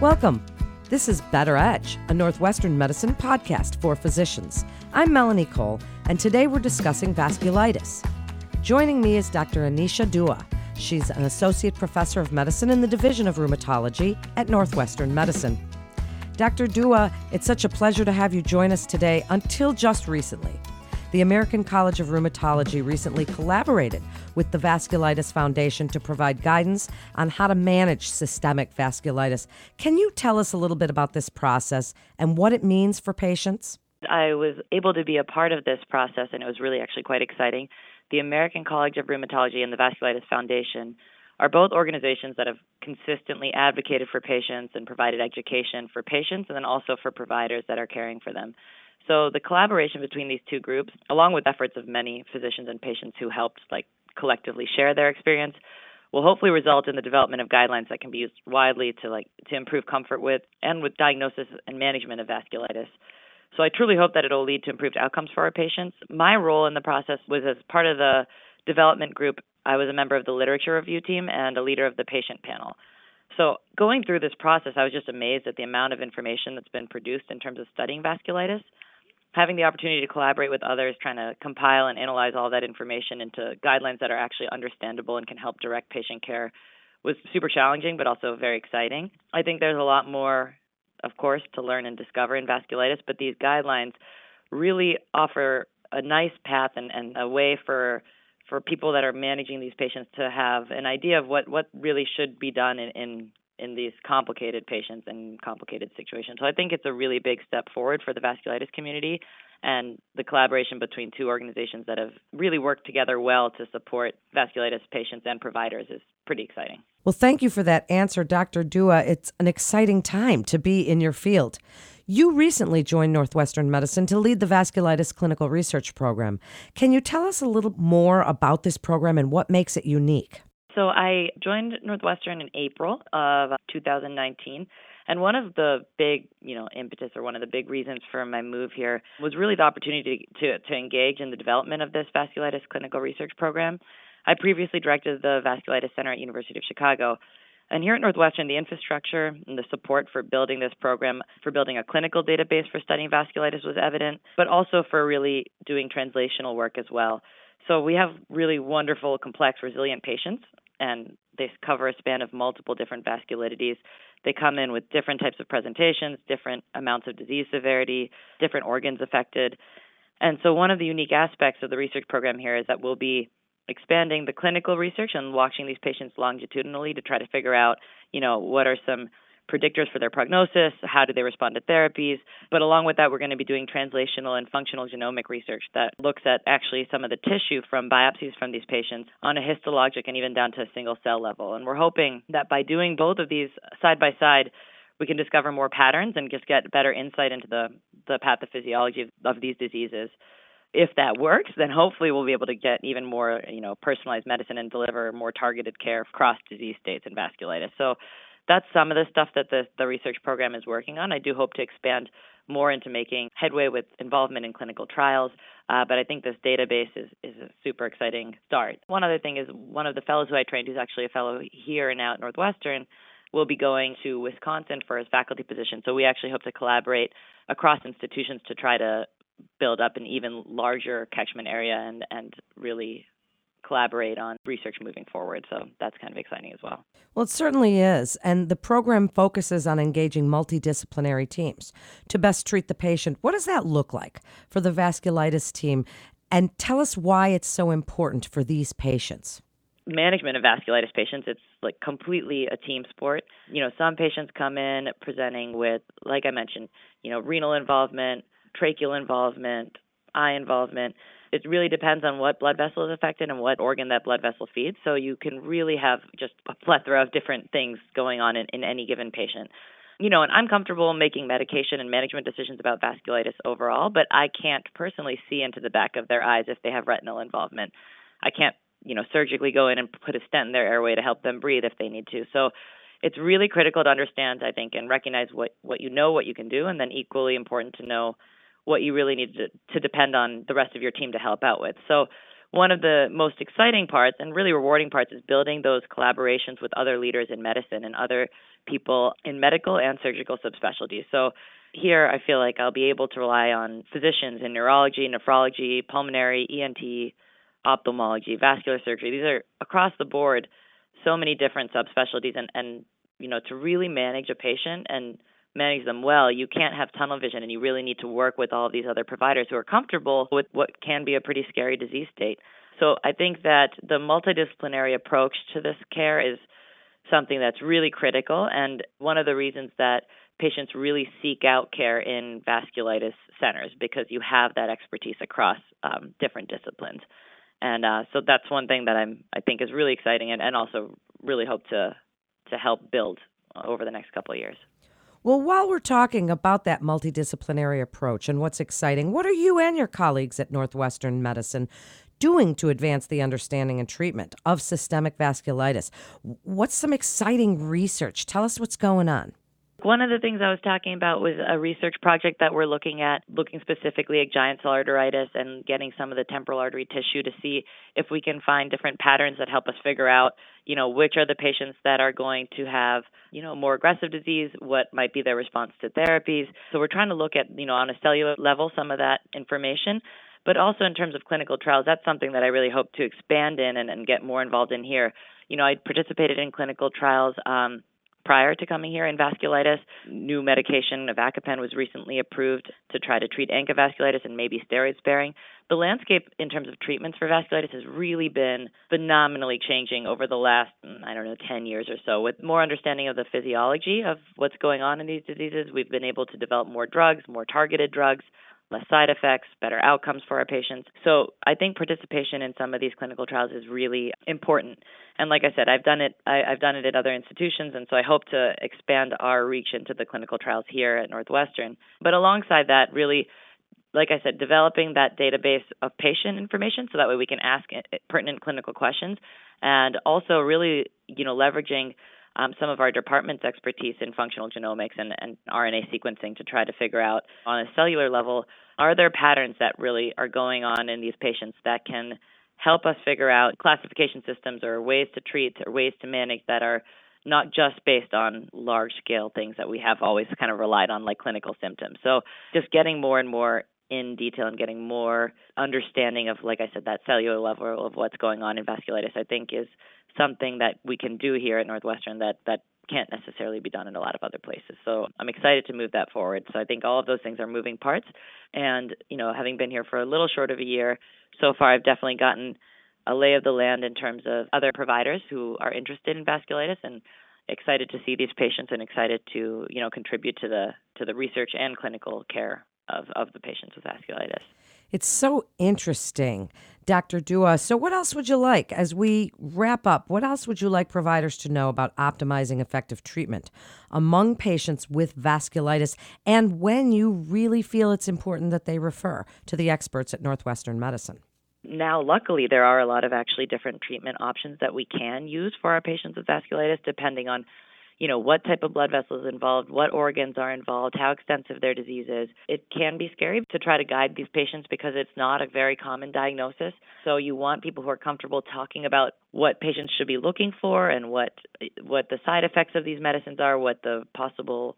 Welcome. This is Better Edge, a Northwestern medicine podcast for physicians. I'm Melanie Cole, and today we're discussing vasculitis. Joining me is Dr. Anisha Dua. She's an associate professor of medicine in the Division of Rheumatology at Northwestern Medicine. Dr. Dua, it's such a pleasure to have you join us today until just recently. The American College of Rheumatology recently collaborated with the Vasculitis Foundation to provide guidance on how to manage systemic vasculitis. Can you tell us a little bit about this process and what it means for patients? I was able to be a part of this process, and it was really actually quite exciting. The American College of Rheumatology and the Vasculitis Foundation are both organizations that have consistently advocated for patients and provided education for patients and then also for providers that are caring for them. So the collaboration between these two groups, along with efforts of many physicians and patients who helped like collectively share their experience, will hopefully result in the development of guidelines that can be used widely to like to improve comfort with and with diagnosis and management of vasculitis. So I truly hope that it'll lead to improved outcomes for our patients. My role in the process was as part of the development group. I was a member of the literature review team and a leader of the patient panel. So going through this process, I was just amazed at the amount of information that's been produced in terms of studying vasculitis having the opportunity to collaborate with others, trying to compile and analyze all that information into guidelines that are actually understandable and can help direct patient care was super challenging, but also very exciting. I think there's a lot more, of course, to learn and discover in vasculitis, but these guidelines really offer a nice path and, and a way for for people that are managing these patients to have an idea of what, what really should be done in, in in these complicated patients and complicated situations. So I think it's a really big step forward for the vasculitis community and the collaboration between two organizations that have really worked together well to support vasculitis patients and providers is pretty exciting. Well, thank you for that answer, Dr. Dua. It's an exciting time to be in your field. You recently joined Northwestern Medicine to lead the vasculitis clinical research program. Can you tell us a little more about this program and what makes it unique? So I joined Northwestern in April of 2019. And one of the big, you know, impetus or one of the big reasons for my move here was really the opportunity to, to engage in the development of this vasculitis clinical research program. I previously directed the Vasculitis Center at University of Chicago. And here at Northwestern, the infrastructure and the support for building this program, for building a clinical database for studying vasculitis was evident, but also for really doing translational work as well. So we have really wonderful, complex, resilient patients and they cover a span of multiple different vasculitides. They come in with different types of presentations, different amounts of disease severity, different organs affected. And so, one of the unique aspects of the research program here is that we'll be expanding the clinical research and watching these patients longitudinally to try to figure out, you know, what are some predictors for their prognosis, how do they respond to therapies. But along with that, we're going to be doing translational and functional genomic research that looks at actually some of the tissue from biopsies from these patients on a histologic and even down to a single cell level. And we're hoping that by doing both of these side by side, we can discover more patterns and just get better insight into the, the pathophysiology of, of these diseases if that works, then hopefully we'll be able to get even more, you know, personalized medicine and deliver more targeted care across disease states and vasculitis. So that's some of the stuff that the, the research program is working on. I do hope to expand more into making headway with involvement in clinical trials. Uh, but I think this database is, is a super exciting start. One other thing is one of the fellows who I trained, who's actually a fellow here and now at Northwestern, will be going to Wisconsin for his faculty position. So we actually hope to collaborate across institutions to try to build up an even larger catchment area and, and really collaborate on research moving forward. So that's kind of exciting as well. Well, it certainly is. And the program focuses on engaging multidisciplinary teams to best treat the patient. What does that look like for the vasculitis team? And tell us why it's so important for these patients management of vasculitis patients it's like completely a team sport you know some patients come in presenting with like i mentioned you know renal involvement tracheal involvement eye involvement it really depends on what blood vessel is affected and what organ that blood vessel feeds. So you can really have just a plethora of different things going on in, in any given patient. You know, and I'm comfortable making medication and management decisions about vasculitis overall, but I can't personally see into the back of their eyes if they have retinal involvement. I can't, you know, surgically go in and put a stent in their airway to help them breathe if they need to. So it's really critical to understand, I think, and recognize what, what you know, what you can do, and then equally important to know what you really need to, to depend on the rest of your team to help out with. So one of the most exciting parts and really rewarding parts is building those collaborations with other leaders in medicine and other people in medical and surgical subspecialties. So here I feel like I'll be able to rely on physicians in neurology, nephrology, pulmonary, ENT, ophthalmology, vascular surgery. These are across the board so many different subspecialties and and you know to really manage a patient and manage them well, you can't have tunnel vision and you really need to work with all of these other providers who are comfortable with what can be a pretty scary disease state. So I think that the multidisciplinary approach to this care is something that's really critical and one of the reasons that patients really seek out care in vasculitis centers because you have that expertise across um, different disciplines. And uh, so that's one thing that I'm I think is really exciting and, and also really hope to to help build over the next couple of years. Well, while we're talking about that multidisciplinary approach and what's exciting, what are you and your colleagues at Northwestern Medicine doing to advance the understanding and treatment of systemic vasculitis? What's some exciting research? Tell us what's going on. One of the things I was talking about was a research project that we're looking at, looking specifically at giant cell arteritis and getting some of the temporal artery tissue to see if we can find different patterns that help us figure out, you know, which are the patients that are going to have, you know, more aggressive disease, what might be their response to therapies. So we're trying to look at, you know, on a cellular level some of that information. But also in terms of clinical trials, that's something that I really hope to expand in and, and get more involved in here. You know, I participated in clinical trials um, prior to coming here in vasculitis. New medication, avacopan, was recently approved to try to treat ANCA and maybe steroid sparing. The landscape in terms of treatments for vasculitis has really been phenomenally changing over the last, mm, I don't know, 10 years or so. With more understanding of the physiology of what's going on in these diseases, we've been able to develop more drugs, more targeted drugs less side effects, better outcomes for our patients. So I think participation in some of these clinical trials is really important. And like I said, I've done it. I, have done it at other institutions, and so I hope to expand our reach into the clinical trials here at Northwestern. But alongside that, really. Like I said, developing that database of patient information so that way we can ask pertinent clinical questions, and also really, you know, leveraging um, some of our department's expertise in functional genomics and, and RNA sequencing to try to figure out on a cellular level are there patterns that really are going on in these patients that can help us figure out classification systems or ways to treat or ways to manage that are not just based on large scale things that we have always kind of relied on, like clinical symptoms. So, just getting more and more in detail and getting more understanding of, like I said, that cellular level of what's going on in vasculitis, I think is something that we can do here at Northwestern that that can't necessarily be done in a lot of other places. So I'm excited to move that forward. So I think all of those things are moving parts. And, you know, having been here for a little short of a year, so far I've definitely gotten a lay of the land in terms of other providers who are interested in vasculitis and excited to see these patients and excited to, you know, contribute to the to the research and clinical care of, of the patients with vasculitis. It's so interesting, Dr. Dua. So, what else would you like as we wrap up? What else would you like providers to know about optimizing effective treatment among patients with vasculitis and when you really feel it's important that they refer to the experts at Northwestern Medicine? Now, luckily, there are a lot of actually different treatment options that we can use for our patients with vasculitis, depending on you know, what type of blood vessels involved, what organs are involved, how extensive their disease is. It can be scary to try to guide these patients because it's not a very common diagnosis. So you want people who are comfortable talking about what patients should be looking for and what what the side effects of these medicines are, what the possible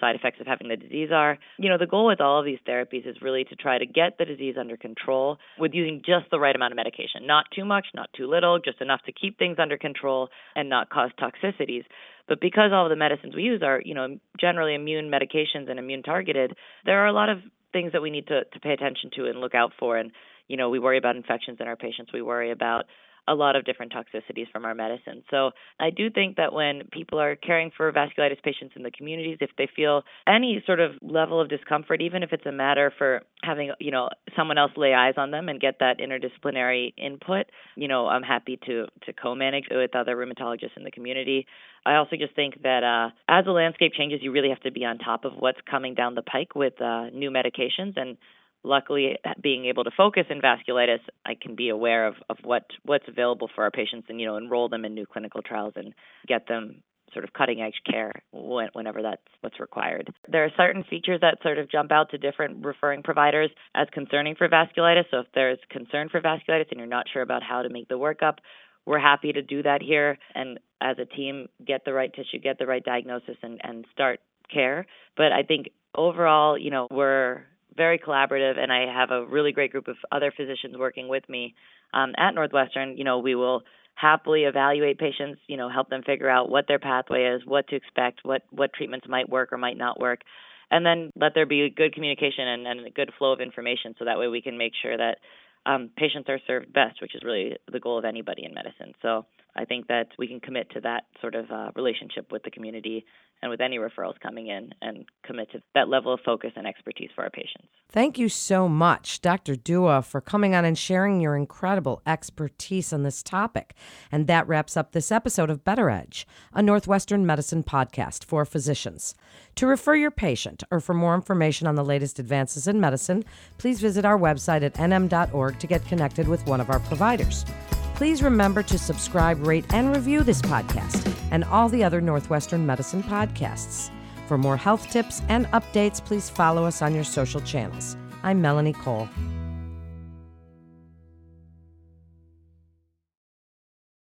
side effects of having the disease are. You know, the goal with all of these therapies is really to try to get the disease under control with using just the right amount of medication. Not too much, not too little, just enough to keep things under control and not cause toxicities. But because all of the medicines we use are, you know, generally immune medications and immune targeted, there are a lot of things that we need to, to pay attention to and look out for. And, you know, we worry about infections in our patients. We worry about a lot of different toxicities from our medicine. So I do think that when people are caring for vasculitis patients in the communities, if they feel any sort of level of discomfort, even if it's a matter for having you know someone else lay eyes on them and get that interdisciplinary input, you know I'm happy to to co-manage with other rheumatologists in the community. I also just think that uh, as the landscape changes, you really have to be on top of what's coming down the pike with uh, new medications and luckily being able to focus in vasculitis i can be aware of, of what what's available for our patients and you know enroll them in new clinical trials and get them sort of cutting edge care whenever that's what's required. There are certain features that sort of jump out to different referring providers as concerning for vasculitis. So if there's concern for vasculitis and you're not sure about how to make the workup, we're happy to do that here and as a team get the right tissue, get the right diagnosis and, and start care. But I think overall, you know, we're very collaborative and I have a really great group of other physicians working with me um, at Northwestern. You know, we will happily evaluate patients, you know, help them figure out what their pathway is, what to expect, what what treatments might work or might not work. And then let there be good communication and, and a good flow of information so that way we can make sure that um, patients are served best, which is really the goal of anybody in medicine. So I think that we can commit to that sort of uh, relationship with the community and with any referrals coming in and commit to that level of focus and expertise for our patients. Thank you so much, Dr. Dua, for coming on and sharing your incredible expertise on this topic. And that wraps up this episode of Better Edge, a Northwestern medicine podcast for physicians. To refer your patient or for more information on the latest advances in medicine, please visit our website at nm.org to get connected with one of our providers. Please remember to subscribe, rate, and review this podcast and all the other Northwestern Medicine podcasts. For more health tips and updates, please follow us on your social channels. I'm Melanie Cole.